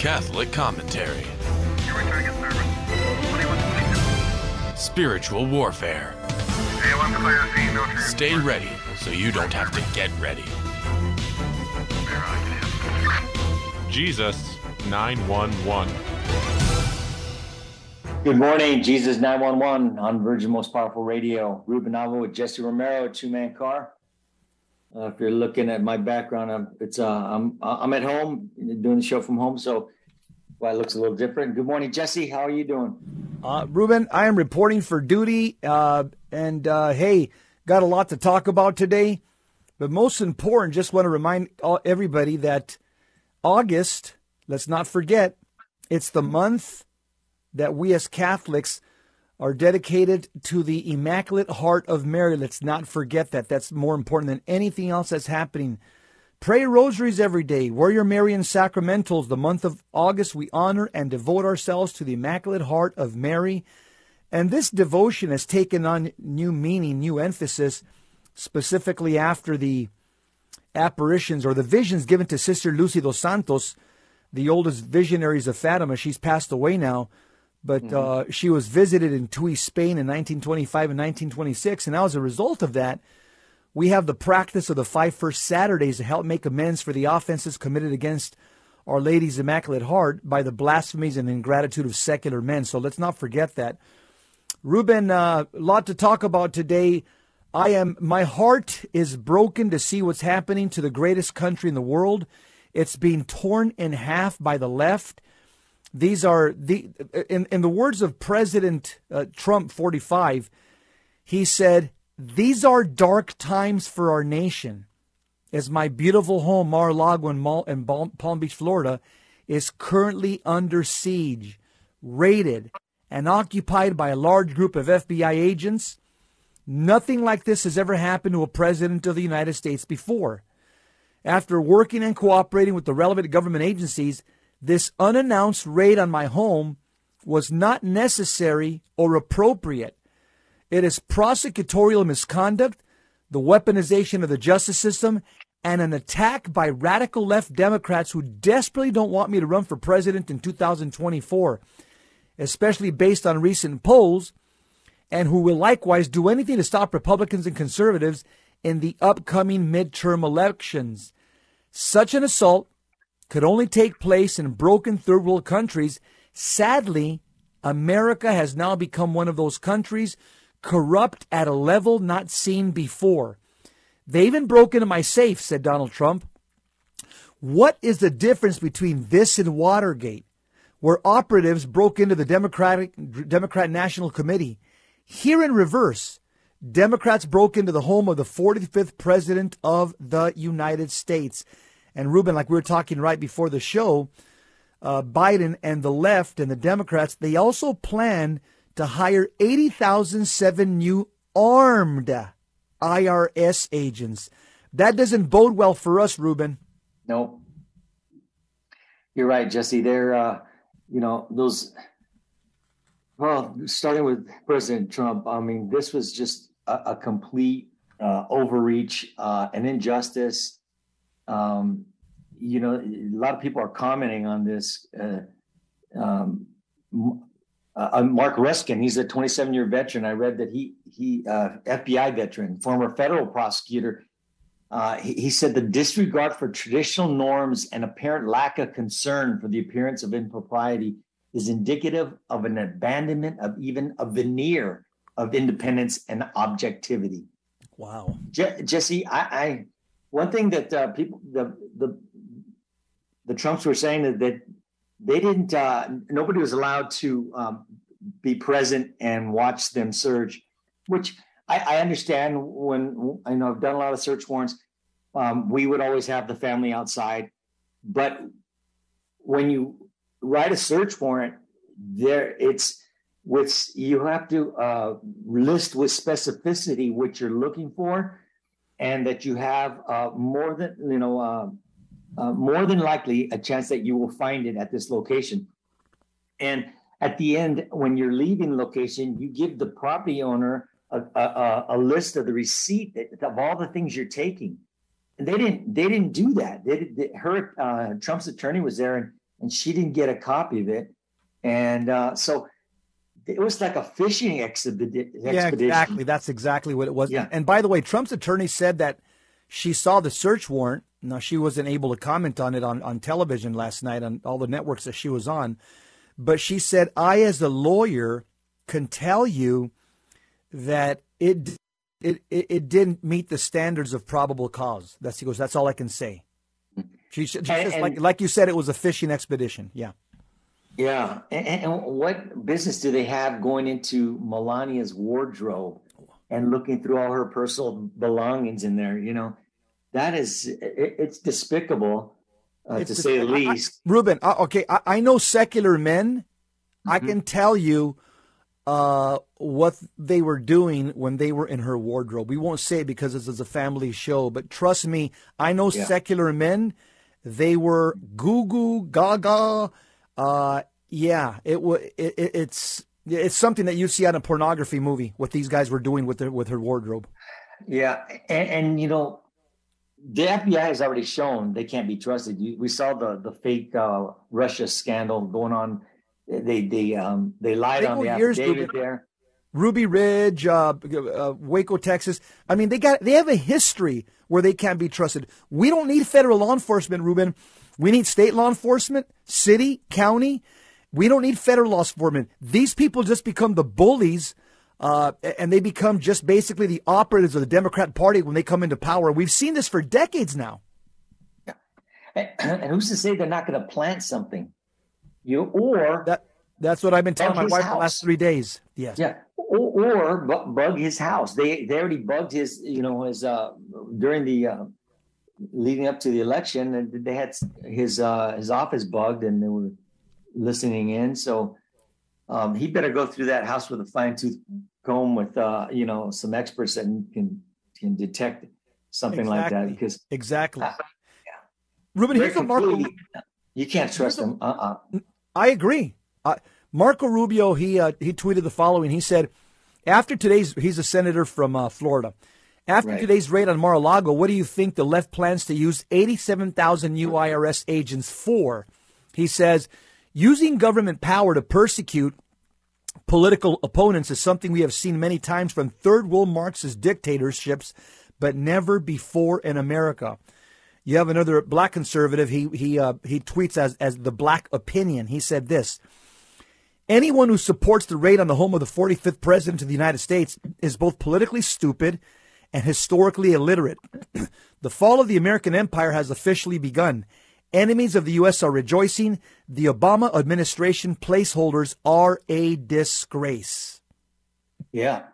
Catholic commentary. Spiritual warfare. Stay ready so you don't have to get ready. Jesus 911. Good morning, Jesus 911 on Virgin Most Powerful Radio. Ruben Nava with Jesse Romero, two man car. Uh, if you're looking at my background, I'm, it's uh, I'm I'm at home doing the show from home, so why it looks a little different. Good morning, Jesse. How are you doing? Uh, Ruben, I am reporting for duty, uh, and uh, hey, got a lot to talk about today. But most important, just want to remind everybody that August, let's not forget, it's the month that we as Catholics are dedicated to the Immaculate Heart of Mary. Let's not forget that. That's more important than anything else that's happening. Pray rosaries every day. Wear your Marian sacramentals. The month of August, we honor and devote ourselves to the Immaculate Heart of Mary. And this devotion has taken on new meaning, new emphasis, specifically after the apparitions or the visions given to Sister Lucy dos Santos, the oldest visionaries of Fatima. She's passed away now but mm-hmm. uh, she was visited in Tui, Spain in 1925 and 1926. And as a result of that, we have the practice of the five first Saturdays to help make amends for the offenses committed against Our Lady's Immaculate Heart by the blasphemies and ingratitude of secular men. So let's not forget that. Ruben, a uh, lot to talk about today. I am, my heart is broken to see what's happening to the greatest country in the world. It's being torn in half by the left these are the in, in the words of President uh, Trump 45, he said, "These are dark times for our nation." As my beautiful home Mar-a-Lago in, Mal- in Palm Beach, Florida, is currently under siege, raided, and occupied by a large group of FBI agents. Nothing like this has ever happened to a president of the United States before. After working and cooperating with the relevant government agencies, this unannounced raid on my home was not necessary or appropriate. It is prosecutorial misconduct, the weaponization of the justice system, and an attack by radical left Democrats who desperately don't want me to run for president in 2024, especially based on recent polls, and who will likewise do anything to stop Republicans and conservatives in the upcoming midterm elections. Such an assault could only take place in broken third world countries. Sadly, America has now become one of those countries corrupt at a level not seen before. They even broke into my safe, said Donald Trump. What is the difference between this and Watergate, where operatives broke into the Democratic Democrat National Committee? Here in reverse, Democrats broke into the home of the 45th President of the United States. And Ruben, like we were talking right before the show, uh, Biden and the left and the Democrats, they also plan to hire 80,007 new armed IRS agents. That doesn't bode well for us, Ruben. No. You're right, Jesse. They're, uh, you know, those, well, starting with President Trump, I mean, this was just a, a complete uh, overreach, uh, an injustice um, you know, a lot of people are commenting on this. Uh, um, uh, uh Mark Ruskin, he's a 27 year veteran. I read that he he uh, FBI veteran, former federal prosecutor. Uh, he, he, said the disregard for traditional norms and apparent lack of concern for the appearance of impropriety is indicative of an abandonment of even a veneer of independence and objectivity. Wow, Je- Jesse, I, I one thing that uh, people the the the Trumps were saying that, that they didn't uh, nobody was allowed to um, be present and watch them search, which I, I, understand. When I know I've done a lot of search warrants, um, we would always have the family outside, but when you write a search warrant, there it's with you have to uh, list with specificity what you're looking for and that you have uh, more than you know uh, uh, more than likely a chance that you will find it at this location. And at the end when you're leaving location you give the property owner a, a, a list of the receipt of all the things you're taking. And they didn't they didn't do that. They, they her uh, trump's attorney was there and and she didn't get a copy of it, and uh, so it was like a fishing expedition. Yeah, exactly. That's exactly what it was. Yeah. And by the way, Trump's attorney said that she saw the search warrant. Now she wasn't able to comment on it on, on television last night on all the networks that she was on, but she said, "I, as a lawyer, can tell you that it it it, it didn't meet the standards of probable cause." That's he goes. That's all I can say. She, she And- says, and- like like you said, it was a fishing expedition. Yeah. Yeah, and, and what business do they have going into Melania's wardrobe and looking through all her personal belongings in there? You know, that is it, it's despicable uh, It's to say the I- I- least. Ruben, uh, okay, I, I know secular men. I Mhm. can tell you uh, what they were doing when they were in her wardrobe. We won't say it because this is a family show, but trust me, I know Yeah. secular men. They were goo goo gaga. Uh, yeah, it was. It, it, it's it's something that you see on a pornography movie. What these guys were doing with their with her wardrobe. Yeah, and, and you know, the FBI has already shown they can't be trusted. You, we saw the the fake uh, Russia scandal going on. They they um they lied They on the affidavit there. Ruby Ridge, uh, uh, Waco, Texas. I mean, they got they have a history where they can't be trusted. We don't need federal law enforcement, Ruben. We need state law enforcement, city, county. We don't need federal law enforcement. These people just become the bullies, uh, and they become just basically the operatives of the Democrat Party when they come into power. We've seen this for decades now. And, and who's to say they're not going to plant something? You or That that's what I've been telling my wife the last three days. Yes. Yeah, or, or bug his house. They they already bugged his, you know, his uh during the uh, leading up to the election, and they had his uh his office bugged, and they were listening in. So um, he better go through that house with a fine tooth comb with uh you know some experts that can can detect something like that because Exactly. Uh, Ruben, they're here's what Marco. you can't trust them. Uh uh I agree. Uh, Marco Rubio he uh, he tweeted the following. He said, "After today's, he's a senator from uh, Florida. After Right. today's raid on Mar-a-Lago, what do you think the left plans to use 87,000 new IRS agents for?" He says, "Using government power to persecute." Political opponents is something we have seen many times from third world Marxist dictatorships, but never before in America. You have another black conservative. He he uh, he tweets as as the black opinion. He said this: Anyone who supports the raid on the home of the 45th president of the United States is both politically stupid and historically illiterate. the fall of the American empire has officially begun. Enemies of the U.S. are rejoicing. The Obama administration placeholders are a disgrace. Yeah.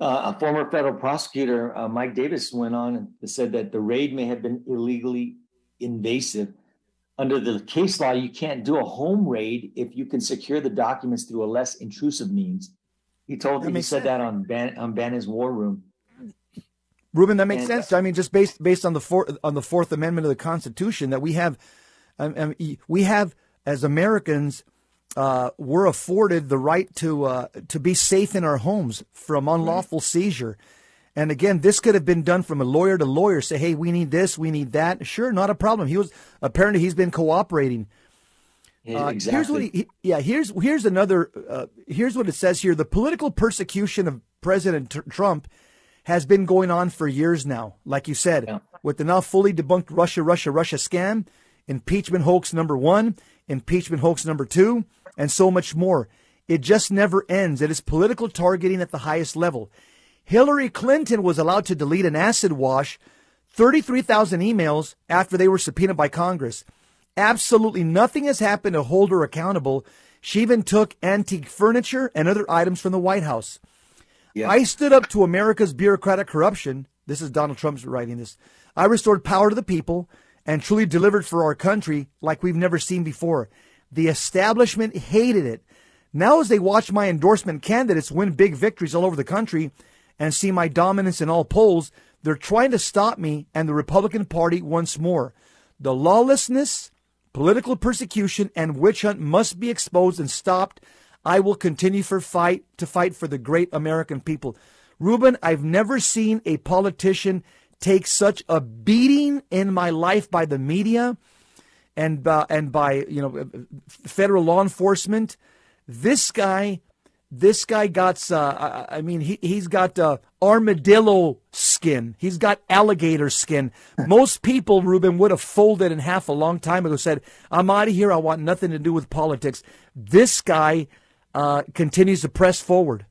Uh, a former federal prosecutor, uh, Mike Davis, went on and said that the raid may have been illegally invasive. Under the case law, you can't do a home raid if you can secure the documents through a less intrusive means. He told That he said sense. that on Ban on Bannon's War Room. Ruben, that makes And- uh, sense. I mean, just based based on the fourth on the Fourth Amendment of the Constitution, that we have, um, um, we have as Americans, uh, we're afforded the right to uh, to be safe in our homes from unlawful seizure. And again, this could have been done from a lawyer to lawyer. Say, hey, we need this, we need that. Sure, not a problem. He was apparently he's been cooperating. Uh, exactly. Here's what he, he- yeah. Here's here's another. Uh, here's what it says here. The political persecution of President Tr- Trump has been going on for years now. Like you said, Yeah. with the now fully debunked Russia, Russia, Russia scam, impeachment hoax number one, impeachment hoax number two, and so much more. It just never ends. It is political targeting at the highest level. Hillary Clinton was allowed to delete an acid wash 33,000 emails after they were subpoenaed by Congress. Absolutely nothing has happened to hold her accountable. She even took antique furniture and other items from the White House. I stood up to America's bureaucratic corruption. This is Donald Trump's writing this. I restored power to the people and truly delivered for our country like we've never seen before. The establishment hated it. Now, as they watch my endorsement candidates win big victories all over the country and see my dominance in all polls, they're trying to stop me and the Republican Party once more. The lawlessness, political persecution, and witch hunt must be exposed and stopped. I will continue for fight to fight for the great American people. Ruben, I've never seen a politician take such a beating in my life by the media and uh, and by you know federal law enforcement. This guy, this guy got. Uh, I mean, he he's got uh, armadillo skin. He's got alligator skin. Most people, Ruben, would have folded in half a long time ago. Said, "I'm out of here. I want nothing to do with politics." This guy uh, continues to press forward.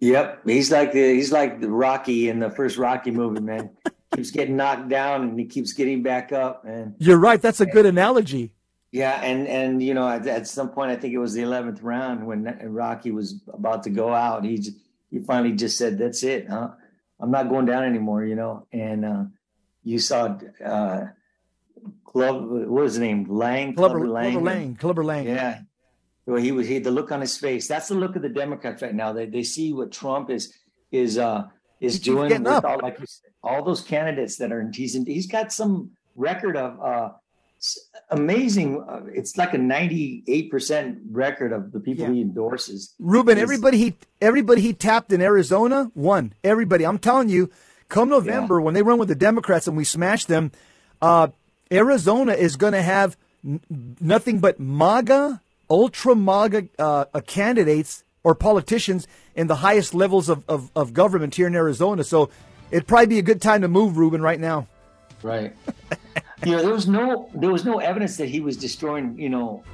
Yep, he's like the he's like the Rocky in the first Rocky movie, man. keeps getting knocked down and he keeps getting back up. And you're right. That's a good analogy. Yeah, and and you know at, at some point I think it was the eleventh round when Rocky was about to go out. He he finally just said, "That's it, huh? I'm not going down anymore." You know, and uh, you saw uh, Club. What was his name? Lang. Clubber, Clubber Lang. Clubber Lang. Clubber Lang. Yeah, well, he was he the look on his face. That's the look of the Democrats right now. They they see what Trump is is uh is doing with up. all like all those candidates that are he's in, he's got some record of uh amazing uh, it's like a 98% record of the people yeah. he endorses ruben everybody he everybody he tapped in arizona won everybody i'm telling you come november yeah. when they run with the democrats and we smash them uh arizona is going to have n- nothing but maga ultra MAGA uh, uh, candidates or politicians in the highest levels of, of, of, government here in Arizona. So it'd probably be a good time to move, Ruben, right now. Right. you know, there was no there was no evidence that he was destroying, you know,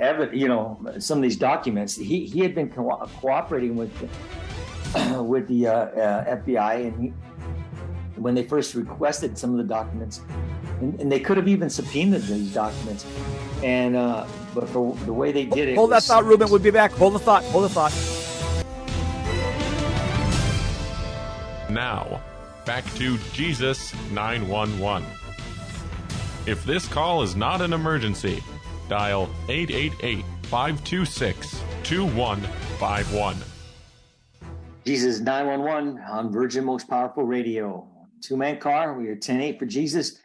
ev- you know, some of these documents. He he had been co- cooperating with with the uh, uh, FBI, and he, when they first requested some of the documents, and, and, they could have even subpoenaed these documents. And uh, but for the way they did it, hold that thought, Ruben. We'll be back. Hold the thought. Hold the thought. Now, back to Jesus 911. If this call is not an emergency, dial 888 526 2151. Jesus 911 on Virgin Most Powerful Radio. Two man car. We are 10 8 for Jesus.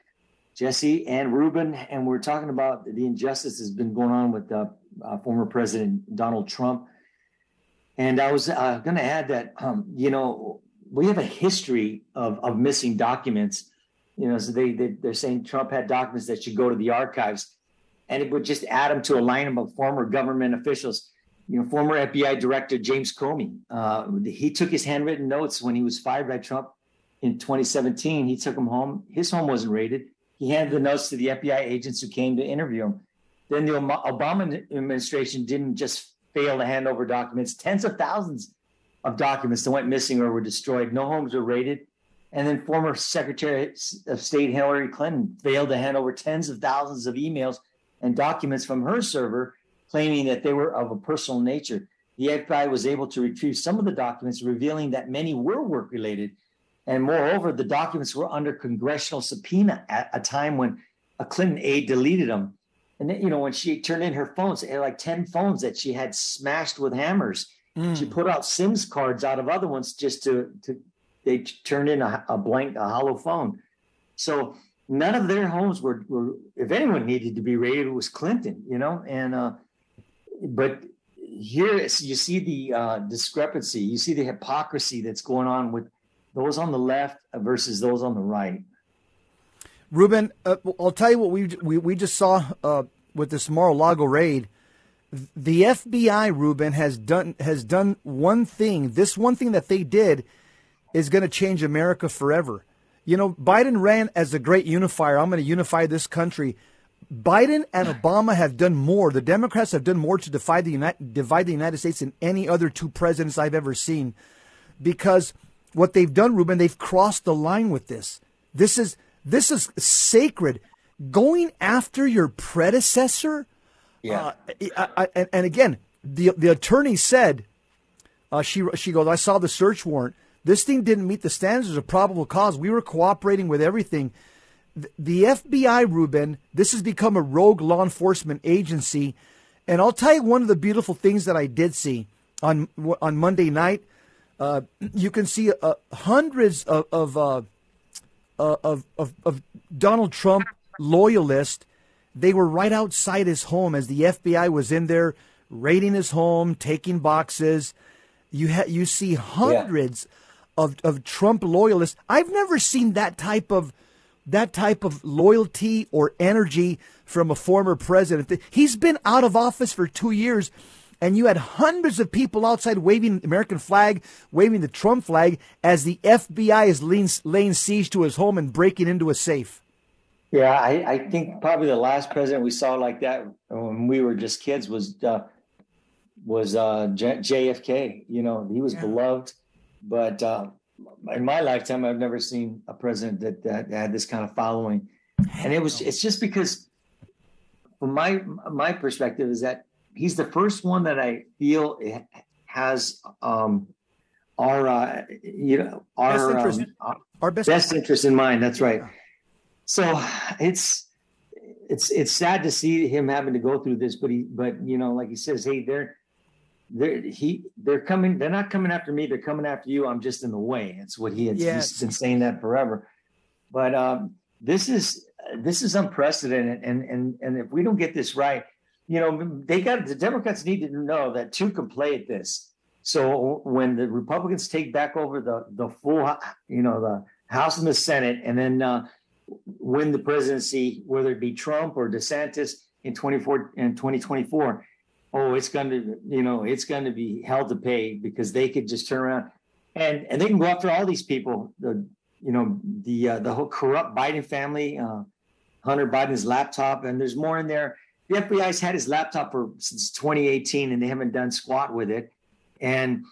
Jesse and Ruben, and we're talking about the injustice that's been going on with uh, uh, former President Donald Trump. And I was uh, going to add that, um, you know, we have a history of, of missing documents. You know, so they, they they're saying Trump had documents that should go to the archives, and it would just add them to a lineup of former government officials. You know, former FBI Director James Comey, uh, he took his handwritten notes when he was fired by Trump in 2017. He took them home. His home wasn't raided he handed the notes to the FBI agents who came to interview him. Then the Obama administration didn't just fail to hand over documents, tens of thousands of documents that went missing or were destroyed. No homes were raided. And then former Secretary of State Hillary Clinton failed to hand over tens of thousands of emails and documents from her server, claiming that they were of a personal nature. The FBI was able to retrieve some of the documents, revealing that many were work related and moreover, the documents were under congressional subpoena at a time when a Clinton aide deleted them. And then, you know, when she turned in her phones, like 10 phones that she had smashed with hammers. Mm. She put out Sims cards out of other ones just to, to they turned in a, a blank, a hollow phone. So none of their homes were, were, if anyone needed to be raided, it was Clinton, you know, and, uh, but here you see the uh, discrepancy, you see the hypocrisy that's going on with those on the left versus those on the right. Ruben, uh, I'll tell you what we we, we just saw uh, with this Mar-a-Lago raid. The FBI, Ruben, has done has done one thing. This one thing that they did is going to change America forever. You know, Biden ran as a great unifier. I'm going to unify this country. Biden and Obama have done more. The Democrats have done more to divide the United, divide the United States than any other two presidents I've ever seen, because what they've done, Ruben, they've crossed the line with this. This is this is sacred. Going after your predecessor. Yeah. Uh, I, I, and, and, again, the the attorney said, uh, she she goes, I saw the search warrant. This thing didn't meet the standards of probable cause. We were cooperating with everything. The, the FBI, Ruben, this has become a rogue law enforcement agency. And I'll tell you one of the beautiful things that I did see on on Monday night uh, you can see uh, hundreds of of, uh, uh, of, of, of Donald Trump loyalists. They were right outside his home as the FBI was in there raiding his home, taking boxes. You ha- you see hundreds yeah. of of Trump loyalists. I've never seen that type of that type of loyalty or energy from a former president. He's been out of office for two years, and you had hundreds of people outside waving the American flag, waving the Trump flag, as the FBI is laying, laying siege to his home and breaking into a safe. Yeah, I, I think probably the last president we saw like that when we were just kids was uh, was uh, J- JFK. You know, he was yeah. beloved, but uh, in my lifetime, I've never seen a president that, that had this kind of following. And it was it's just because from my my perspective is that he's the first one that I feel has um our uh, you know our best interest, um, our best, best interest in mind. That's right. So it's it's it's sad to see him having to go through this, but he but you know like he says, hey, they're they're he they're coming they're not coming after me they're coming after you i'm just in the way it's what he had yes. he's been saying that forever but um this is this is unprecedented and and and if we don't get this right you know they got the democrats need to know that two can play at this so when the republicans take back over the the full you know the house and the senate and then uh win the presidency whether it be trump or desantis in 24 in 2024 oh, it's going to, you know, it's going to be hell to pay because they could just turn around and and they can go after all these people. The you know the uh, the whole corrupt Biden family, uh, Hunter Biden's laptop, and there's more in there. The FBI's had his laptop for since 2018, and they haven't done squat with it. And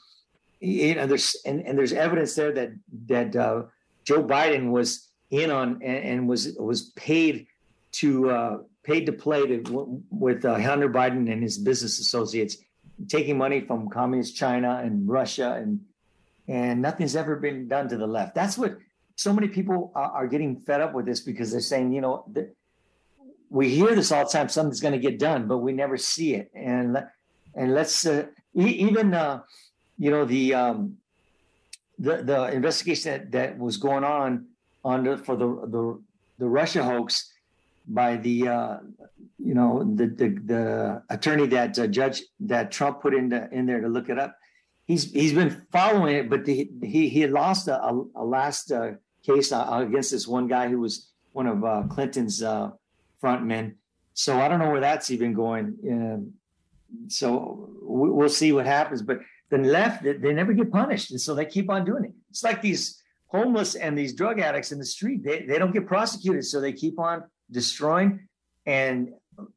you know, there's and, and there's evidence there that that uh, Joe Biden was in on and, and was was paid to uh, paid to play to, with uh, Hunter Biden and his business associates, taking money from communist China and Russia, and and nothing's ever been done to the left. That's what so many people are, are getting fed up with this because they're saying, you know, we hear this all the time. Something's going to get done, but we never see it. And and let's uh, even uh, you know the um, the the investigation that, that was going on the, for the the the Russia hoax by the uh, you know the the, the attorney that uh, judge that Trump put in the, in there to look it up. He's he's been following it, but the, he he lost a, a, a last uh, case uh, against this one guy who was one of uh, Clinton's uh, frontmen. So I don't know where that's even going. Um, so we'll see what happens. But the left, they never get punished, and so they keep on doing it. It's like these homeless and these drug addicts in the street. They they don't get prosecuted, so they keep on destroying and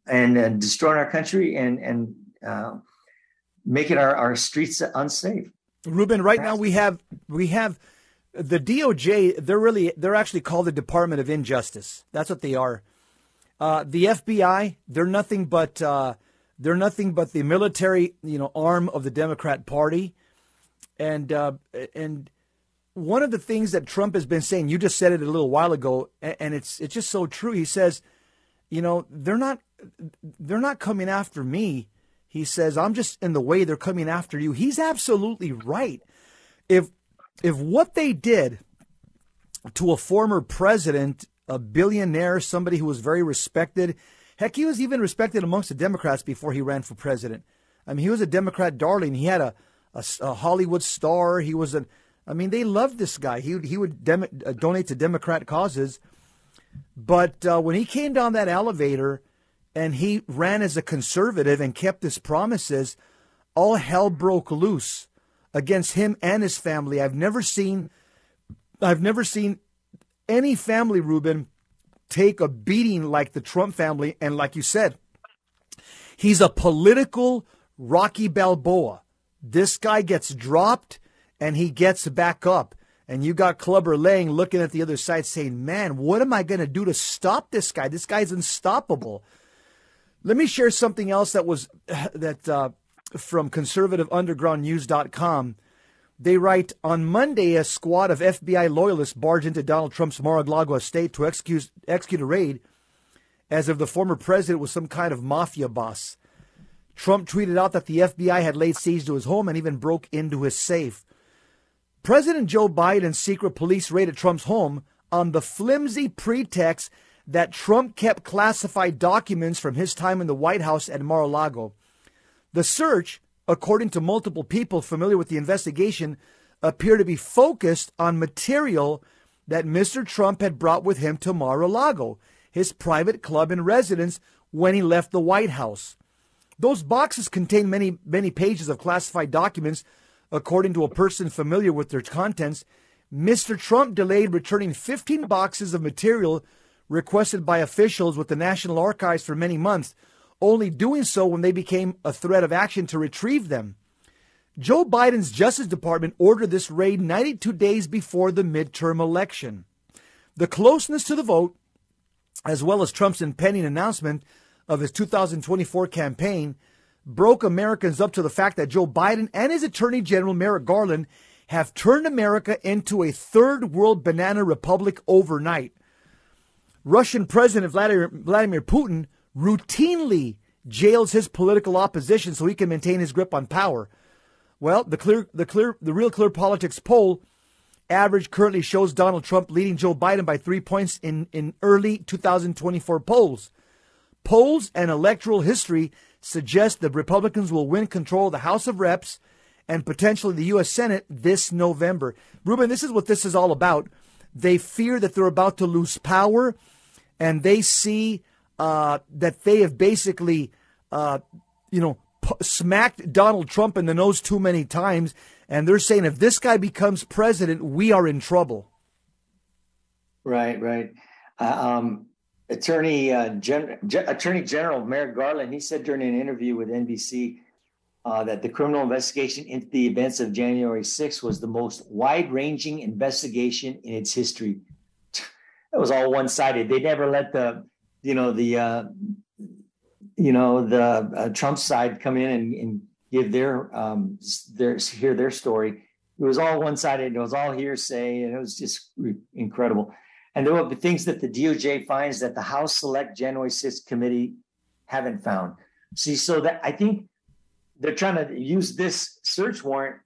and uh, destroying our country and and uh, making our, our streets unsafe. Ruben, right now we have we have the DOJ. They're really they're actually called the Department of Injustice. That's what they are. Uh, the FBI. They're nothing but uh, they're nothing but the military, you know, arm of the Democrat Party, and uh, and one of the things that Trump has been saying, you just said it a little while ago, and it's it's just so true. He says, you know, they're not they're not coming after me. He says, I'm just in the way they're coming after you. He's absolutely right. If if what they did to a former president, a billionaire, somebody who was very respected, heck, he was even respected amongst the Democrats before he ran for president. I mean, he was a Democrat darling. He had a, a, a Hollywood star. He was an I mean, they loved this guy. He he would dem- uh, donate to Democrat causes, but uh, when he came down that elevator and he ran as a conservative and kept his promises, all hell broke loose against him and his family. I've never seen, I've never seen any family, Ruben, take a beating like the Trump family. And like you said, he's a political Rocky Balboa. This guy gets dropped and he gets back up. And you got Clubber Lang looking at the other side saying, Man, what am I going to do to stop this guy? This guy's unstoppable. Let me share something else that was that uh, from conservativeundergroundnews.com. They write on Monday, a squad of FBI loyalists barged into Donald Trump's Mar-a-Lago estate to execute, execute a raid, as if the former president was some kind of mafia boss. Trump tweeted out that the FBI had laid siege to his home and even broke into his safe. President Joe Biden's secret police raided Trump's home on the flimsy pretext that Trump kept classified documents from his time in the White House at Mar a Lago. The search, according to multiple people familiar with the investigation, appear to be focused on material that Mr. Trump had brought with him to Mar a Lago, his private club and residence, when he left the White House. Those boxes contain many, many pages of classified documents, according to a person familiar with their contents. Mr. Trump delayed returning 15 boxes of material requested by officials with the National Archives for many months, only doing so when they became a threat of action to retrieve them. Joe Biden's Justice Department ordered this raid 92 days before the midterm election. The closeness to the vote, as well as Trump's impending announcement of his 2024 campaign, broke Americans up to the fact that Joe Biden and his Attorney General Merrick Garland have turned America into a third world banana republic overnight. Russian President Vladimir, Vladimir Putin routinely jails his political opposition so he can maintain his grip on power. Well, the clear, the clear, the real clear politics poll average currently shows Donald Trump leading Joe Biden by three points in, in early 2024 polls. Polls and electoral history suggest that Republicans will win control of the House of Reps and potentially the U.S. Senate this November. Ruben, this is what this is all about. They fear that they're about to lose power, and they see uh, that they have basically, uh, you know, p- smacked Donald Trump in the nose too many times, and they're saying if this guy becomes president, we are in trouble. Right, right. Uh, um, Attorney uh, Gen- Gen- Attorney General Merrick Garland, he said during an interview with NBC uh, that the criminal investigation into the events of January 6th was the most wide-ranging investigation in its history. It was all one-sided. They never let the, you know, the, uh, you know, the uh, Trump side come in and, and give their, um, their hear their story. It was all one-sided. It was all hearsay, and it was just incredible. And there will be things that the DOJ finds that the House Select January 6th committee haven't found. See, so that I think they're trying to use this search warrant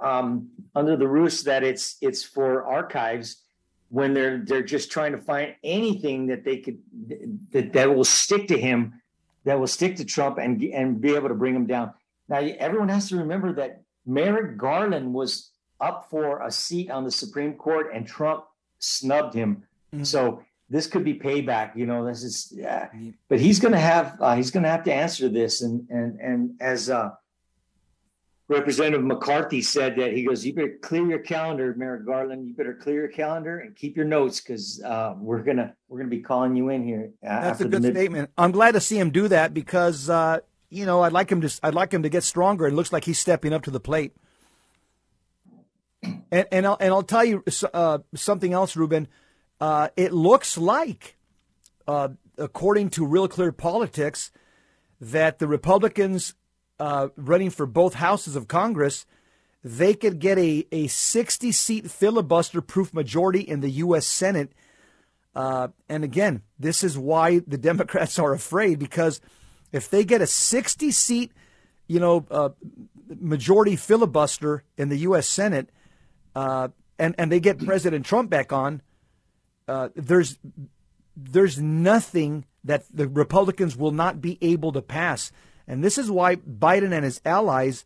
um, under the ruse that it's it's for archives when they're they're just trying to find anything that they could that that will stick to him that will stick to Trump and and be able to bring him down. Now everyone has to remember that Merrick Garland was up for a seat on the Supreme Court and Trump snubbed him. Mm-hmm. So this could be payback. You know, this is, yeah. but he's going to have uh, he's going to have to answer this. And and and as uh, Representative McCarthy said that he goes, you better clear your calendar, Merrick Garland. You better clear your calendar and keep your notes because uh, we're gonna we're gonna be calling you in here. That's a good mid- statement. I'm glad to see him do that because uh, you know I'd like him to I'd like him to get stronger. It looks like he's stepping up to the plate. And and I'll, and I'll tell you uh, something else, Ruben. Uh, it looks like, uh, according to Real Clear Politics, that the Republicans uh, running for both houses of Congress, they could get a, a 60 seat filibuster proof majority in the U.S. Senate. Uh, and again, this is why the Democrats are afraid because if they get a 60 seat, you know, uh, majority filibuster in the U.S. Senate, uh, and and they get President Trump back on, uh, there's there's nothing that the Republicans will not be able to pass, and this is why Biden and his allies.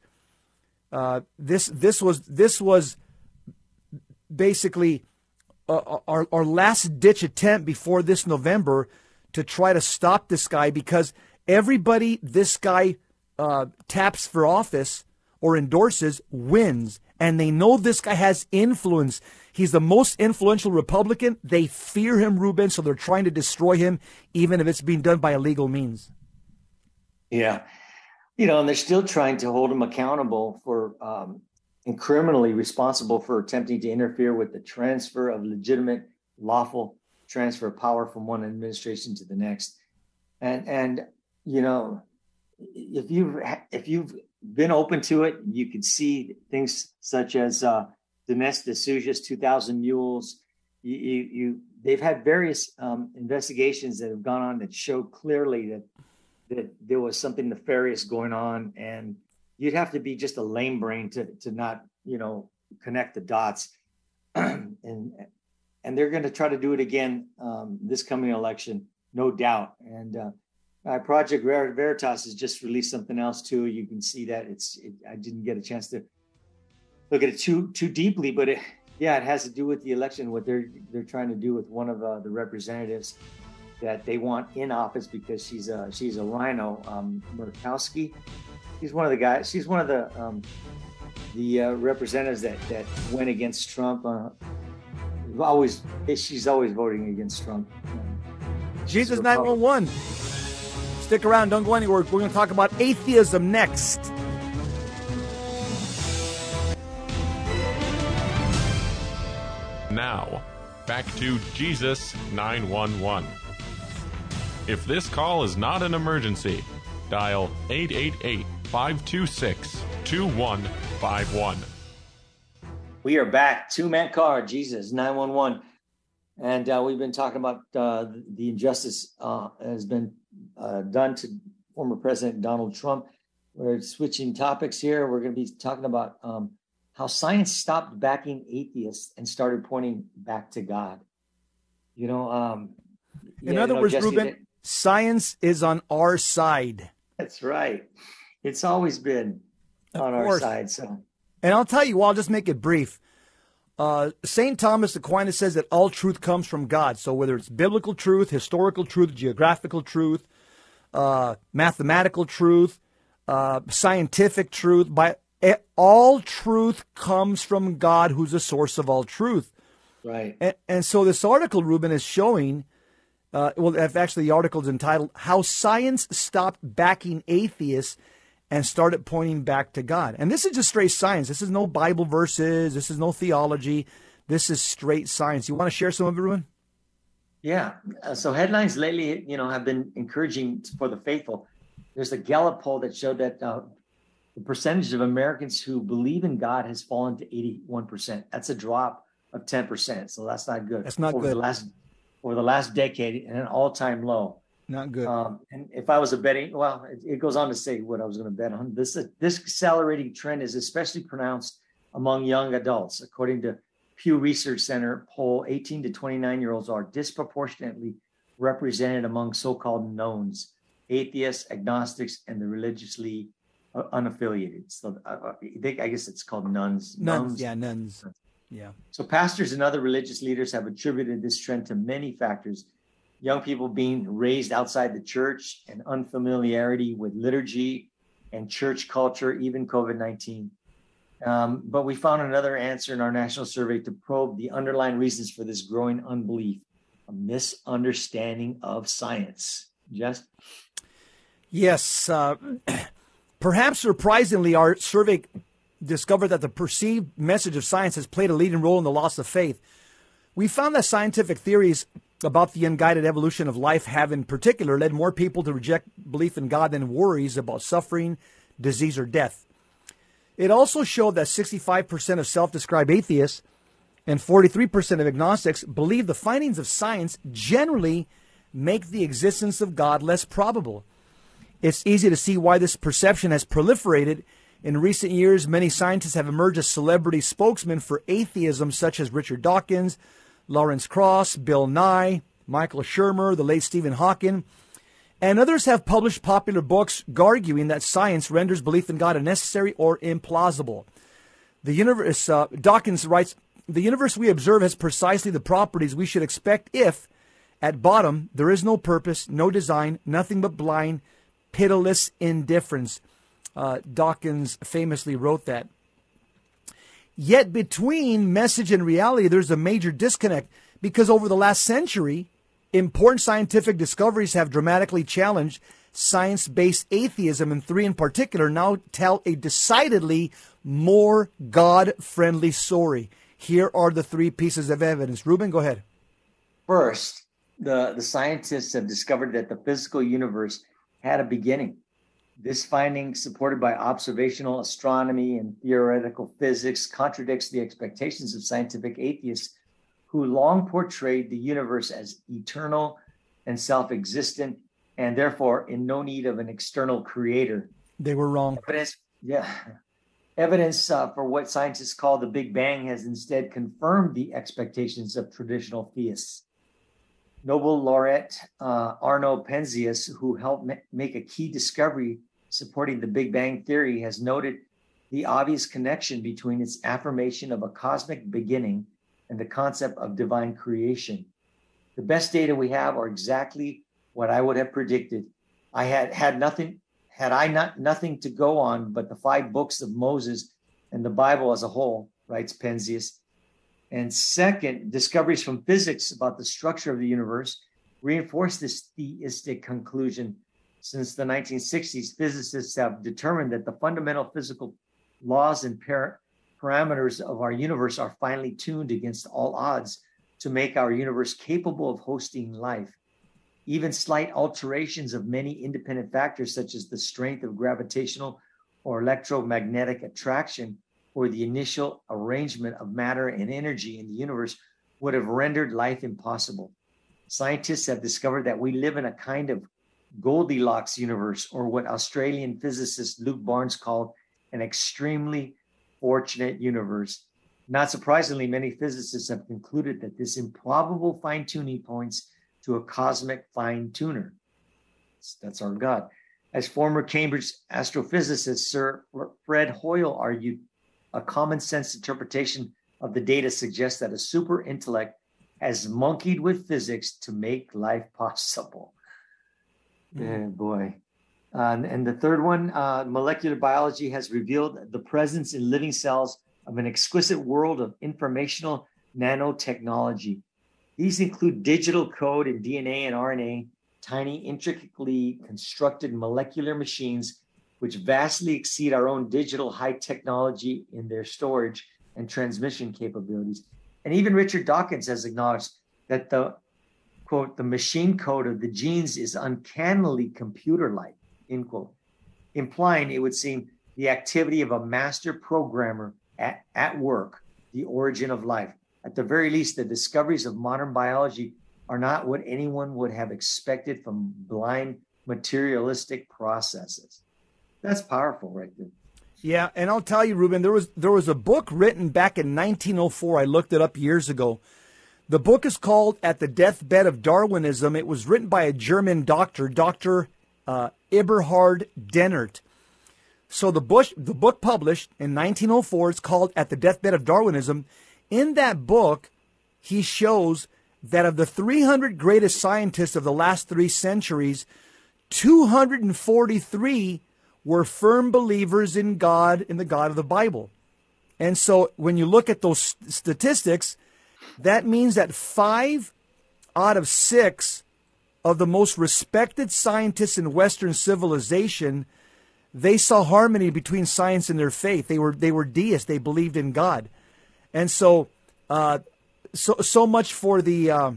Uh, this this was this was basically our our last ditch attempt before this November to try to stop this guy because everybody this guy uh, taps for office or endorses wins and they know this guy has influence. He's the most influential Republican. They fear him, Ruben, so they're trying to destroy him, even if it's being done by illegal means. Yeah. You know, and they're still trying to hold him accountable for um, and criminally responsible for attempting to interfere with the transfer of legitimate, lawful transfer of power from one administration to the next. And and you know, if you've if you've been open to it. You can see things such as uh, Dinesh D'Souza's 2,000 Mules. You, you, you, they've had various um, investigations that have gone on that show clearly that that there was something nefarious going on, and you'd have to be just a lame brain to to not you know connect the dots. and and they're going to try to do it again um, this coming election, no doubt. And uh, Project Veritas has just released something else too. You can see that it's. It, I didn't get a chance to look at it too too deeply, but it, Yeah, it has to do with the election. What they're they're trying to do with one of uh, the representatives that they want in office because she's a she's a RINO, um, Murkowski. She's one of the guys. She's one of the um, the uh, representatives that that went against Trump. Uh, always, she's always voting against Trump. Jesus nine one one. Stick around. Don't go anywhere. We're going to talk about atheism next. Now, back to Jesus 911. If this call is not an emergency, dial 888 526 2151. We are back. Two man car, Jesus 911. And uh, we've been talking about uh, the injustice uh, has been uh, done to former President Donald Trump. We're switching topics here. We're going to be talking about um, how science stopped backing atheists and started pointing back to God. You know, um, in yeah, other you know, words, Jesse, Ruben, that, science is on our side. That's right. It's always been of on course. our side. So, and I'll tell you, I'll just make it brief. Uh, St. Thomas Aquinas says that all truth comes from God. So whether it's biblical truth, historical truth, geographical truth, uh, mathematical truth, uh, scientific truth, by all truth comes from God, who's the source of all truth. Right. And, and so this article, Ruben, is showing. Uh, well, actually, the article is entitled "How Science Stopped Backing Atheists and Started Pointing Back to God." And this is just straight science. This is no Bible verses. This is no theology. This is straight science. You want to share some of it, Ruben? Yeah. Uh, so headlines lately, you know, have been encouraging for the faithful. There's a Gallup poll that showed that uh, the percentage of Americans who believe in God has fallen to 81%. That's a drop of 10%. So that's not good. That's not over good. The last, over the last decade and an all time low. Not good. Um, and if I was a betting, well, it, it goes on to say what I was going to bet on. This, this accelerating trend is especially pronounced among young adults. According to Pew Research Center poll, 18 to 29 year olds are disproportionately represented among so called nones, atheists, agnostics, and the religiously uh, unaffiliated. So uh, uh, I think I guess it's called nuns. Nuns, yeah, nuns. Yeah. So pastors and other religious leaders have attributed this trend to many factors. Young people being raised outside the church and unfamiliarity with liturgy and church culture, even COVID 19. Um, but we found another answer in our national survey to probe the underlying reasons for this growing unbelief a misunderstanding of science. Just Yes. Uh, Perhaps surprisingly, our survey discovered that the perceived message of science has played a leading role in the loss of faith. We found that scientific theories about the unguided evolution of life have, in particular, led more people to reject belief in God than worries about suffering, disease, or death. It also showed that 65% of self described atheists and 43% of agnostics believe the findings of science generally make the existence of God less probable. It's easy to see why this perception has proliferated. In recent years, many scientists have emerged as celebrity spokesmen for atheism, such as Richard Dawkins, Lawrence Krauss, Bill Nye, Michael Shermer, the late Stephen Hawking, and others have published popular books arguing that science renders belief in God unnecessary or implausible. The universe, uh, Dawkins writes, the universe we observe has precisely the properties we should expect if, at bottom, there is no purpose, no design, nothing but blind, pitiless indifference. Uh, Dawkins famously wrote that. Yet between message and reality, there's a major disconnect because over the last century, important scientific discoveries have dramatically challenged science based atheism, and three in particular now tell a decidedly more God friendly story. Here are the three pieces of evidence. Ruben, go ahead. First, the, the scientists have discovered that the physical universe had a beginning. This finding, supported by observational astronomy and theoretical physics, contradicts the expectations of scientific atheists who long portrayed the universe as eternal and self existent and therefore in no need of an external creator. They were wrong. Evidence, yeah. Evidence uh, for what scientists call the Big Bang has instead confirmed the expectations of traditional theists. Nobel laureate uh, Arno Penzias, who helped ma- make a key discovery supporting the Big Bang Theory, has noted the obvious connection between its affirmation of a cosmic beginning and the concept of divine creation. The best data we have are exactly what I would have predicted. I had had nothing, had I not nothing to go on but the five books of Moses and the Bible as a whole, writes Penzias. And second, discoveries from physics about the structure of the universe reinforce this theistic conclusion. Since the 1960s, physicists have determined that the fundamental physical laws and par- parameters of our universe are finely tuned against all odds to make our universe capable of hosting life. Even slight alterations of many independent factors, such as the strength of gravitational or electromagnetic attraction, or the initial arrangement of matter and energy in the universe, would have rendered life impossible. Scientists have discovered that we live in a kind of Goldilocks universe, or what Australian physicist Luke Barnes called an extremely fortunate universe. Not surprisingly, many physicists have concluded that this improbable fine tuning points to a cosmic fine tuner. That's our God. As former Cambridge astrophysicist Sir Fred Hoyle argued, a common sense interpretation of the data suggests that a super intellect has monkeyed with physics to make life possible. Yeah, boy. Uh, and the third one, uh, molecular biology has revealed the presence in living cells of an exquisite world of informational nanotechnology. These include digital code in DNA and RNA, tiny, intricately constructed molecular machines which vastly exceed our own digital high technology in their storage and transmission capabilities. And even Richard Dawkins has acknowledged that the quote, the machine code of the genes is uncannily computer like end quote, implying it would seem the activity of a master programmer at, at work, the origin of life. At the very least, the discoveries of modern biology are not what anyone would have expected from blind materialistic processes. That's powerful, right there. Yeah, and I'll tell you, Ruben, there was there was a book written back in 1904. I looked it up years ago. The book is called "At the Deathbed of Darwinism." It was written by a German doctor, Doctor uh, Eberhard Dennert. So the, Bush, the book published in 1904 is called At the Deathbed of Darwinism. In that book, he shows that of the 300 greatest scientists of the last three centuries, 243 were firm believers in God, in the God of the Bible. And so when you look at those statistics, that means that five out of six of the most respected scientists in Western civilization, they saw harmony between science and their faith. They were they were deists. They believed in God, and so uh, so so much for the uh,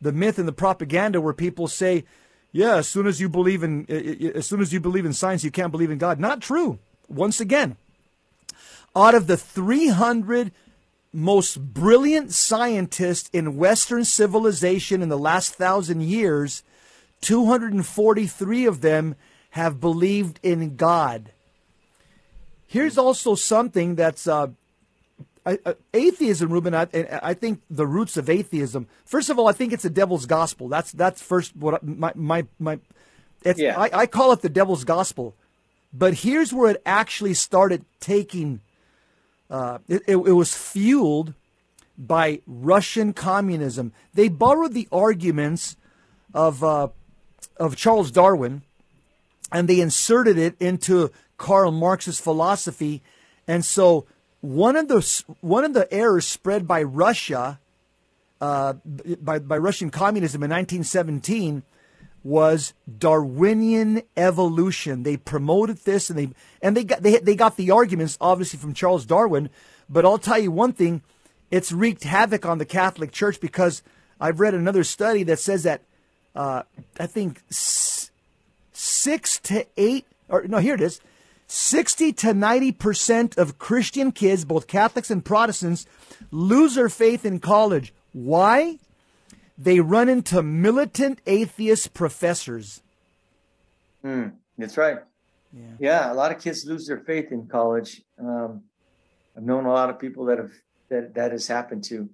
the myth and the propaganda where people say, yeah, as soon as you believe in as soon as you believe in science, you can't believe in God. Not true. Once again, out of the 300 most brilliant scientists in Western civilization in the last thousand years, 243 of them have believed in God. Here's also something that's uh, atheism, Ruben. I, I, think the roots of atheism. First of all, I think it's the devil's gospel. That's that's first what my my my. yeah. I, I call it the devil's gospel, but here's where it actually started taking uh, it, it, it was fueled by Russian communism. They borrowed the arguments of uh, of Charles Darwin, and they inserted it into Karl Marx's philosophy. And so one of the one of the errors spread by Russia, uh, by by Russian communism in 1917 was Darwinian evolution. They promoted this and they and they got they they got the arguments obviously from Charles Darwin, but I'll tell you one thing, it's wreaked havoc on the Catholic Church because I've read another study that says that uh, I think s- six to eight or no here it is. 60 to 90% of Christian kids, both Catholics and Protestants, lose their faith in college. Why? They run into militant atheist professors. Mm, that's right. Yeah. yeah, a lot of kids lose their faith in college. Um, I've known a lot of people that have that that has happened to.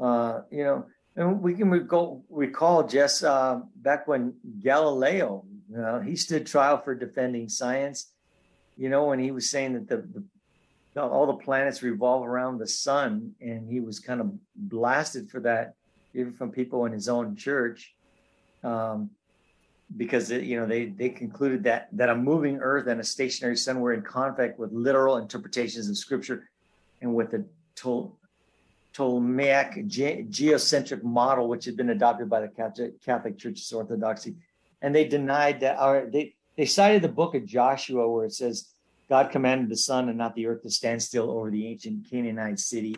Uh, you know, and we can recall, recall Jess uh, back when Galileo, you know, he stood trial for defending science, you know, when he was saying that the, the all the planets revolve around the sun, and he was kind of blasted for that, even from people in his own church, um, because it, you know they they concluded that that a moving Earth and a stationary sun were in conflict with literal interpretations of Scripture, and with the Tol- Ptolemaic ge- geocentric model, which had been adopted by the Catholic, Catholic Church's orthodoxy, and they denied that. Or they they cited the book of Joshua where it says God commanded the sun and not the earth to stand still over the ancient Canaanite city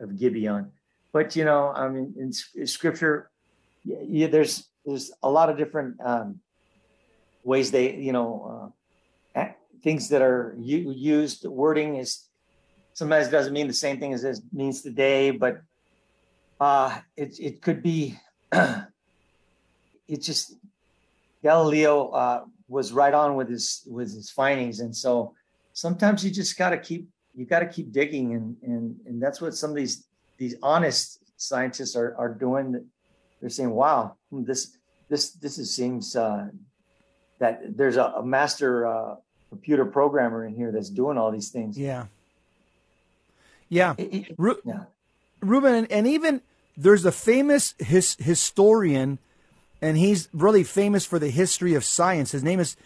of Gibeon. But you know, I mean, in, in Scripture, yeah, there's there's a lot of different um, ways they, you know, uh, things that are u- used. Wording is sometimes doesn't mean the same thing as it means today, but uh, it it could be. it just Galileo uh, was right on with his with his findings, and so sometimes you just got to keep you got to keep digging, and and and that's what some of these these honest scientists are are doing. They're saying, "Wow, hmm, this this this is, seems uh, that there's a, a master uh, computer programmer in here that's doing all these things." Yeah. Yeah. Ru- yeah. Ruben, and, and even there's a famous his, historian, and he's really famous for the history of science. His name is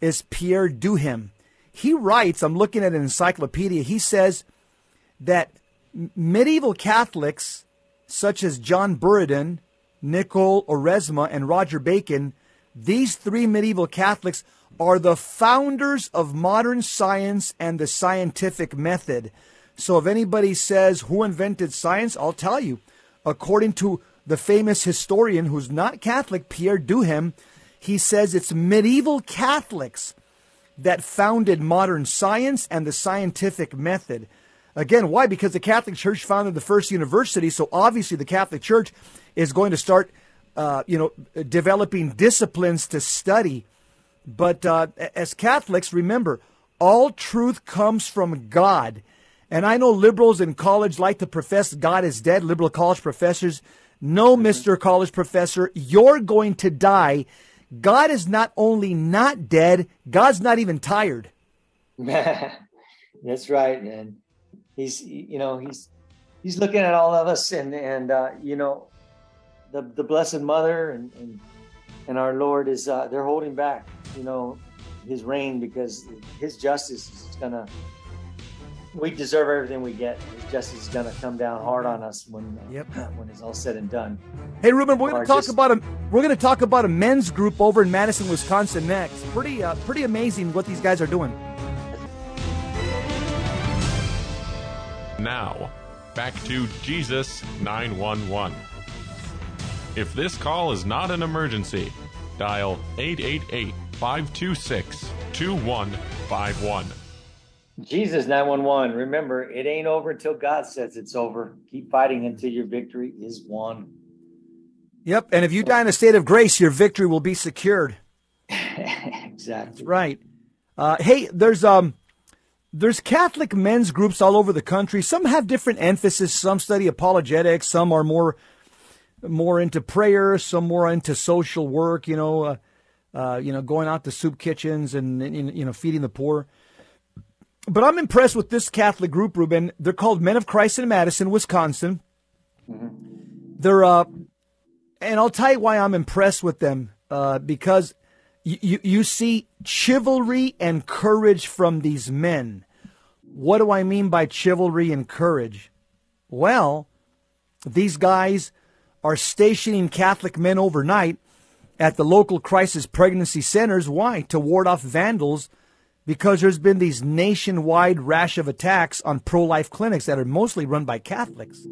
is Pierre Duhem. He writes, I'm looking at an encyclopedia. He says that medieval Catholics, such as John Buridan, Nicole Oresme, and Roger Bacon, these three medieval Catholics are the founders of modern science and the scientific method. So if anybody says who invented science, I'll tell you. According to the famous historian who's not Catholic, Pierre Duhem, he says it's medieval Catholics that founded modern science and the scientific method. Again, why? Because the Catholic Church founded the first university, so obviously the Catholic Church is going to start, uh, you know, developing disciplines to study. But uh, as Catholics, remember, all truth comes from God. And I know liberals in college like to profess God is dead, liberal college professors. No, Mr. College Professor, you're going to die. God is not only not dead, God's not even tired. That's right, and he's you know he's he's looking at all of us, and and uh, you know the the Blessed Mother and and, and our Lord is uh, they're holding back, you know, His reign because His justice is gonna. We deserve everything we get. His justice is gonna come down hard on us when uh, Yep. when it's all said and done. Hey, Ruben, we're going to talk just- about a we're going to talk about a men's group over in Madison, Wisconsin next. Pretty uh, pretty amazing what these guys are doing. Now, back to Jesus 911. If this call is not an emergency, dial 888 526 2151. Jesus 911. Remember, it ain't over until God says it's over. Keep fighting until your victory is won. Yep, and if you die in a state of grace, your victory will be secured. exactly. Right. Uh, hey, there's um, there's Catholic men's groups all over the country. Some have different emphasis. Some study apologetics. Some are more more into prayer. Some more into social work. You know, uh, uh, you know, going out to soup kitchens and and, you know feeding the poor. But I'm impressed with this Catholic group, Ruben. They're called Men of Christ in Madison, Wisconsin. They're uh, and I'll tell you why I'm impressed with them uh, because you, you, see chivalry and courage from these men. What do I mean by chivalry and courage? Well, these guys are stationing Catholic men overnight at the local crisis pregnancy centers. Why? To ward off vandals because there's been these nationwide rash of attacks on pro life clinics that are mostly run by Catholics.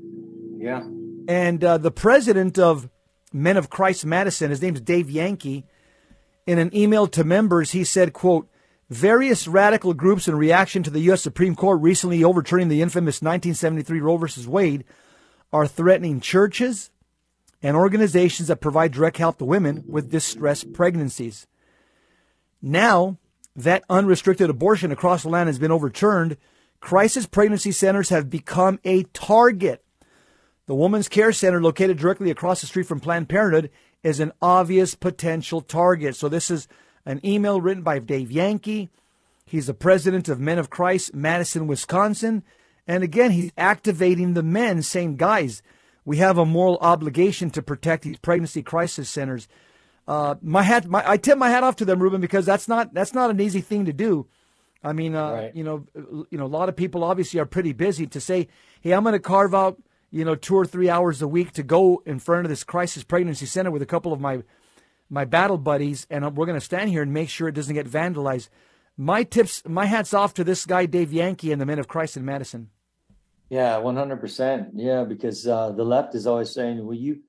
Yeah. And uh, the president of Men of Christ Madison, his name's Dave Yankee, in an email to members, he said, quote, various radical groups in reaction to the U.S. Supreme Court recently overturning the infamous 1973 Roe versus Wade are threatening churches and organizations that provide direct help to women with distressed pregnancies. Now that unrestricted abortion across the land has been overturned, crisis pregnancy centers have become a target the Woman's Care Center, located directly across the street from Planned Parenthood, is an obvious potential target. So, this is an email written by Dave Yankee. He's the president of Men of Christ, Madison, Wisconsin. And again, he's activating the men, saying, guys, we have a moral obligation to protect these pregnancy crisis centers. Uh, my hat, my, I tip my hat off to them, Ruben, because that's not that's not an easy thing to do. I mean, uh, right. you know, you know, a lot of people obviously are pretty busy to say, hey, I'm going to carve out, you know, two or three hours a week to go in front of this crisis pregnancy center with a couple of my my battle buddies, and we're going to stand here and make sure it doesn't get vandalized. My tips, my hats off to this guy, Dave Yankee, and the Men of Christ in Madison. Yeah, one hundred percent. Yeah, because uh, the left is always saying, "Well, you,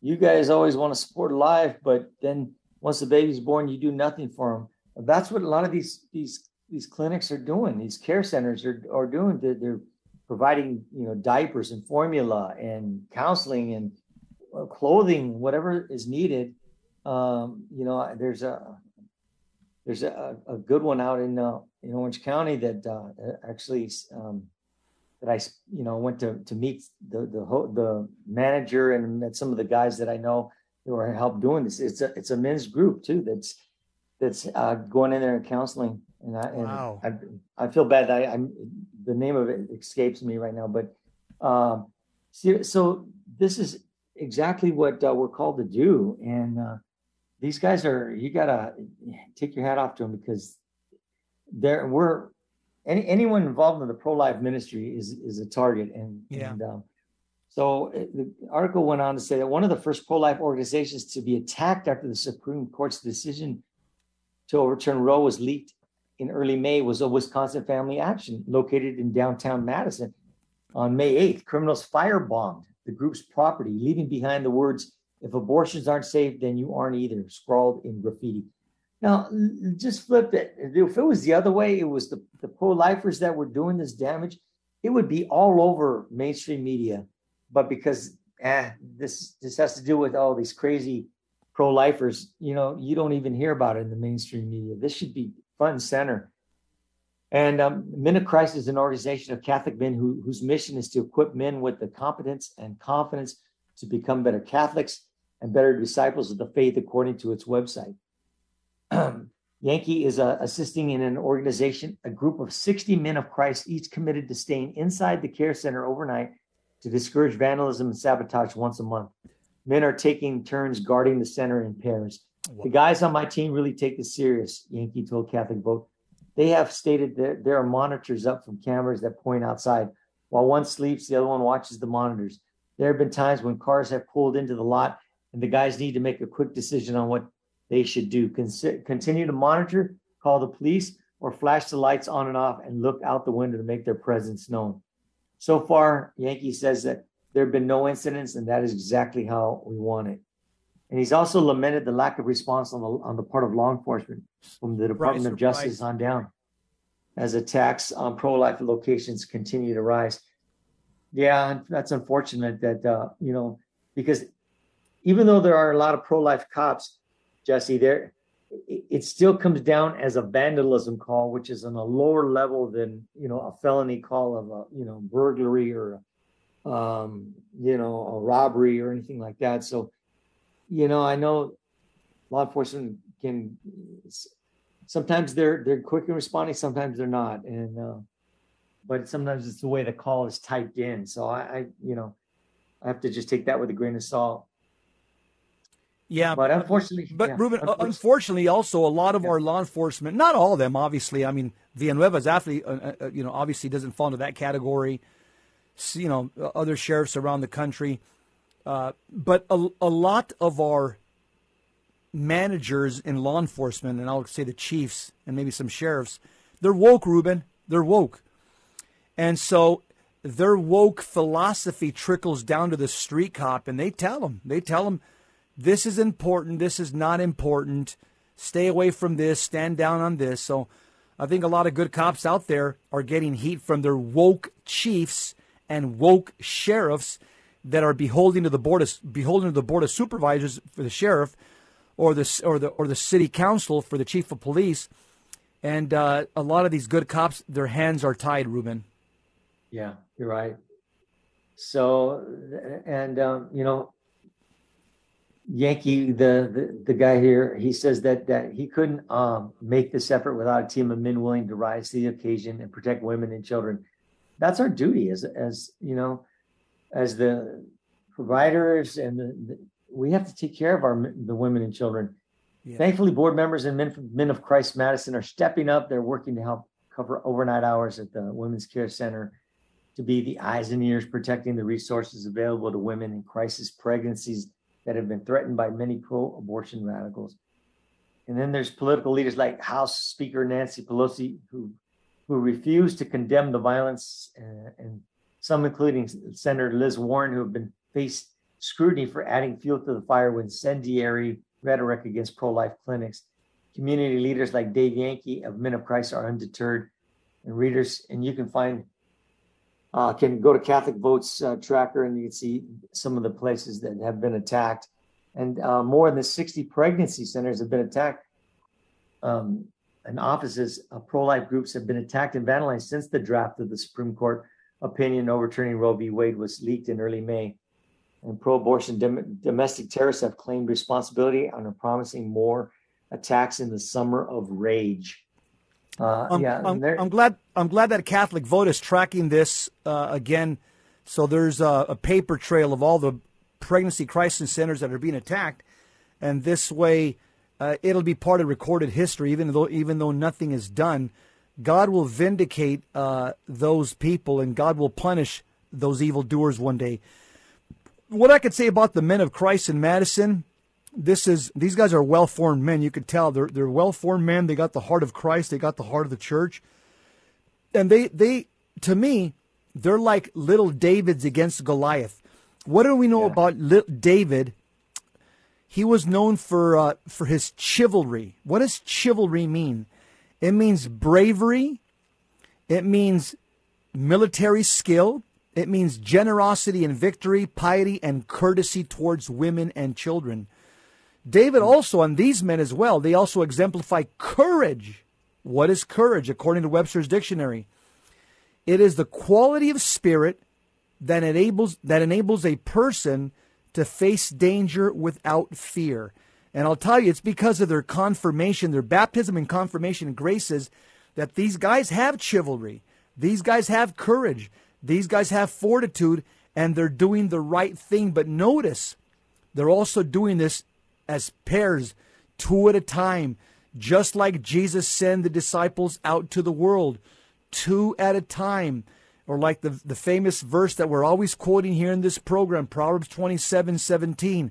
you guys always want to support life, but then once the baby's born, you do nothing for them." That's what a lot of these these these clinics are doing. These care centers are are doing. They're, they're providing, you know, diapers and formula and counseling and uh, clothing, whatever is needed um, you know, there's a there's a, a good one out in uh, in Orange County that uh, actually um, that I you know went to to meet the the the manager and met some of the guys that I know who are help doing this. It's a it's a men's group too that's that's uh, going in there and counseling. And I and wow. I, I feel bad that I, I'm the name of it escapes me right now, but um, so, so this is exactly what uh, we're called to do, and uh, these guys are you gotta take your hat off to them because there we're any anyone involved in the pro life ministry is is a target and yeah. And, um, so eh, the article went on to say that one of the first pro life organizations to be attacked after the Supreme Court's decision to overturn Roe was leaked in early May was a Wisconsin Family Action located in downtown Madison. On May 8th, criminals firebombed the group's property, leaving behind the words if abortions aren't safe, then you aren't either, scrawled in graffiti. Now, just flip it. If it was the other way, it was the, the pro lifers that were doing this damage, it would be all over mainstream media. But because eh, this this has to do with all these crazy pro lifers, you know, you don't even hear about it in the mainstream media. This should be front and center. And um, Men of Christ is an organization of Catholic men who, whose mission is to equip men with the competence and confidence to become better Catholics and better disciples of the faith, according to its website. Yankee is uh, assisting in an organization, a group of 60 men of Christ, each committed to staying inside the care center overnight to discourage vandalism and sabotage once a month. Men are taking turns guarding the center in pairs. The guys on my team really take this serious, Yankee told Catholic Vote. They have stated that there are monitors up from cameras that point outside. While one sleeps, the other one watches the monitors. There have been times when cars have pulled into the lot and the guys need to make a quick decision on what they should do. Con- continue to monitor, call the police, or flash the lights on and off and look out the window to make their presence known. So far, Yankee says that there have been no incidents, and that is exactly how we want it. And he's also lamented the lack of response on the on the part of law enforcement from the Department of Justice on down, as attacks on pro-life locations continue to rise. Yeah, that's unfortunate that uh, you know because even though there are a lot of pro-life cops, Jesse, there it still comes down as a vandalism call, which is on a lower level than you know a felony call of a you know burglary or um, you know a robbery or anything like that. So, you know, I know law enforcement can sometimes they're they're quick in responding, sometimes they're not, and uh, but sometimes it's the way the call is typed in. So I, I you know I have to just take that with a grain of salt. Yeah, but unfortunately, but yeah, Ruben, unfortunately. unfortunately, also a lot of yeah. our law enforcement, not all of them, obviously. I mean, Villanueva's athlete, uh, uh, uh, you know, obviously doesn't fall into that category. You know, other sheriffs around the country, uh, but a, a lot of our managers in law enforcement, and I'll say the chiefs and maybe some sheriffs, they're woke, Ruben. They're woke, and so their woke philosophy trickles down to the street cop, and they tell them, they tell them this is important, this is not important, stay away from this, stand down on this. So I think a lot of good cops out there are getting heat from their woke chiefs and woke sheriffs that are beholden to the board of beholden to the board of supervisors for the sheriff or the or the or the city council for the chief of police. And uh, a lot of these good cops, their hands are tied, Ruben. Yeah, you're right. So, and um, you know, Yankee, the, the the guy here, he says that that he couldn't um, make this effort without a team of men willing to rise to the occasion and protect women and children. That's our duty as as you know, as the providers and the, the, we have to take care of our the women and children. Yeah. Thankfully, board members and men, men of Christ Madison are stepping up. They're working to help cover overnight hours at the Women's Care Center to be the eyes and ears protecting the resources available to women in crisis pregnancies that have been threatened by many pro abortion radicals. And then there's political leaders like House Speaker Nancy Pelosi, who, who refuse to condemn the violence, uh, and some, including Senator Liz Warren, who have been faced scrutiny for adding fuel to the fire with incendiary rhetoric against pro life clinics. Community leaders like Dave Yankee of Men of Christ are undeterred. And readers, and you can find uh, can go to Catholic Votes uh, Tracker and you can see some of the places that have been attacked. And uh, more than 60 pregnancy centers have been attacked. Um, and offices of pro life groups have been attacked and vandalized since the draft of the Supreme Court opinion overturning Roe v. Wade was leaked in early May. And pro abortion dom- domestic terrorists have claimed responsibility and are promising more attacks in the summer of rage. Uh, I'm, yeah, I'm, I'm, glad. I'm glad that Catholic Vote is tracking this uh, again. So there's a, a, paper trail of all the pregnancy crisis centers that are being attacked, and this way, uh, it'll be part of recorded history. Even though even though nothing is done, God will vindicate uh, those people, and God will punish those evil doers one day. What I could say about the men of Christ in Madison this is these guys are well formed men. You could tell they're they're well formed men. They got the heart of Christ. They got the heart of the church, and they they to me they're like little Davids against Goliath. What do we know yeah. about David? He was known for uh, for his chivalry. What does chivalry mean? It means bravery. It means military skill. It means generosity and victory, piety and courtesy towards women and children. David also, and these men as well, they also exemplify courage. What is courage, according to Webster's dictionary? It is the quality of spirit that enables that enables a person to face danger without fear. And I'll tell you, it's because of their confirmation, their baptism and confirmation graces, that these guys have chivalry. These guys have courage. These guys have fortitude, and they're doing the right thing. But notice, they're also doing this as pairs, two at a time, just like Jesus sent the disciples out to the world, two at a time. Or like the, the famous verse that we're always quoting here in this program, Proverbs 27 17.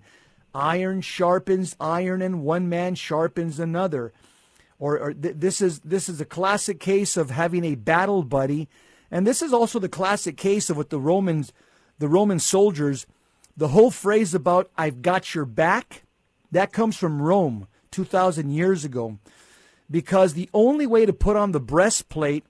Iron sharpens iron, and one man sharpens another. Or, or th- this is this is a classic case of having a battle buddy, and this is also the classic case of what the Romans, the Roman soldiers, the whole phrase about "I've got your back." That comes from Rome 2,000 years ago because the only way to put on the breastplate,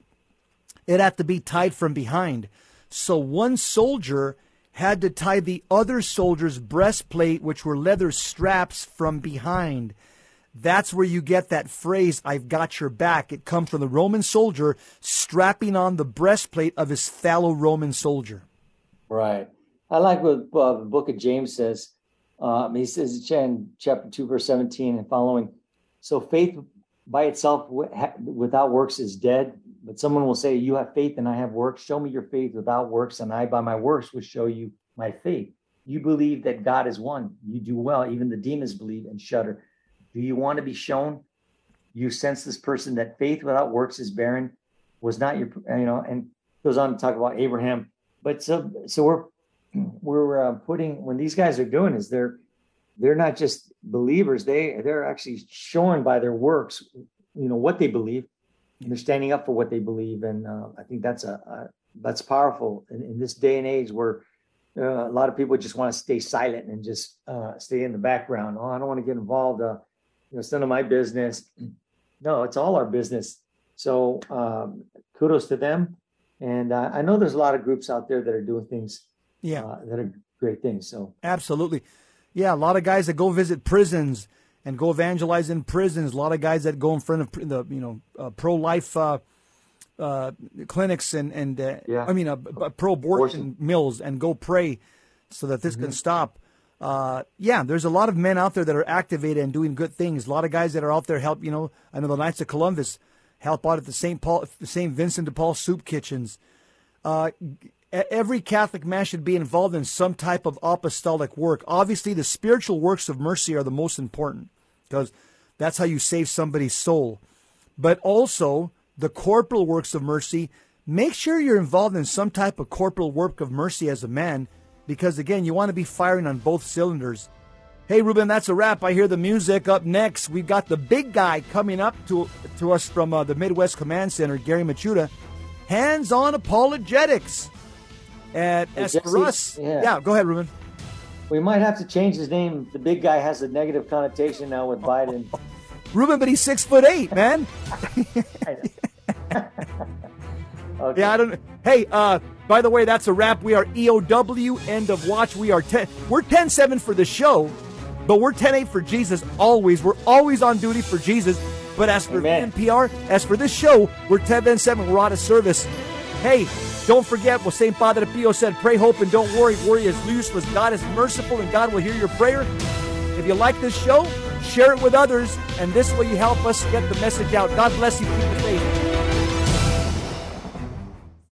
it had to be tied from behind. So one soldier had to tie the other soldier's breastplate, which were leather straps, from behind. That's where you get that phrase, I've got your back. It comes from the Roman soldier strapping on the breastplate of his fellow Roman soldier. Right. I like what uh, the book of James says um, he says in chapter 2, verse 17 and following. So faith by itself without works is dead. But someone will say, You have faith and I have works. Show me your faith without works, and I by my works will show you my faith. You believe that God is one. You do well. Even the demons believe and shudder. Do you want to be shown? You sense this person that faith without works is barren, was not your, you know, and goes on to talk about Abraham. But so, so we're we're uh, putting when these guys are doing is they're they're not just believers they they're actually shown by their works you know what they believe they're standing up for what they believe and uh, i think that's a, a that's powerful in, in, this day and age where uh, a lot of people just want to stay silent and just uh, stay in the background. Oh i don't want to get involved uh, you know it's none of my business. No it's all our business. So um, kudos to them. And uh, i know there's a lot of groups out there that are doing things yeah, uh, that are great things. So. Absolutely, yeah. A lot of guys that go visit prisons and go evangelize in prisons. A lot of guys that go in front of the you know uh, pro life uh, uh, clinics and and uh, yeah. I mean uh, pro abortion mills and go pray so that this mm-hmm. can stop. uh, yeah, there's a lot of men out there that are activated and doing good things. A lot of guys that are out there help. You know, I know the Knights of Columbus help out at the St. Paul, the St. Vincent de Paul soup kitchens. Uh, every Catholic man should be involved in some type of apostolic work. Obviously, the spiritual works of mercy are the most important because that's how you save somebody's soul. But also, the corporal works of mercy, make sure you're involved in some type of corporal work of mercy as a man because, again, you want to be firing on both cylinders. Hey, Ruben, that's a wrap. I hear the music. Up next, we've got the big guy coming up to, to us from uh, the Midwest Command Center, Gary Michuta. Hands on apologetics. And as for us, yeah. yeah, go ahead, Ruben. We might have to change his name. The big guy has a negative connotation now with Biden. Ruben, but he's six foot eight, man. okay. Yeah, I don't. Hey, uh, by the way, that's a wrap. We are EOW, end of watch. We are 10. We're 10 7 for the show, but we're 10 8 for Jesus always. We're always on duty for Jesus. But as for Amen. NPR, as for this show, we're 10 7. We're out of service. Hey, don't forget what St. Padre Pio said pray, hope, and don't worry. Worry is useless. God is merciful, and God will hear your prayer. If you like this show, share it with others, and this way you help us get the message out. God bless you, keep the faith.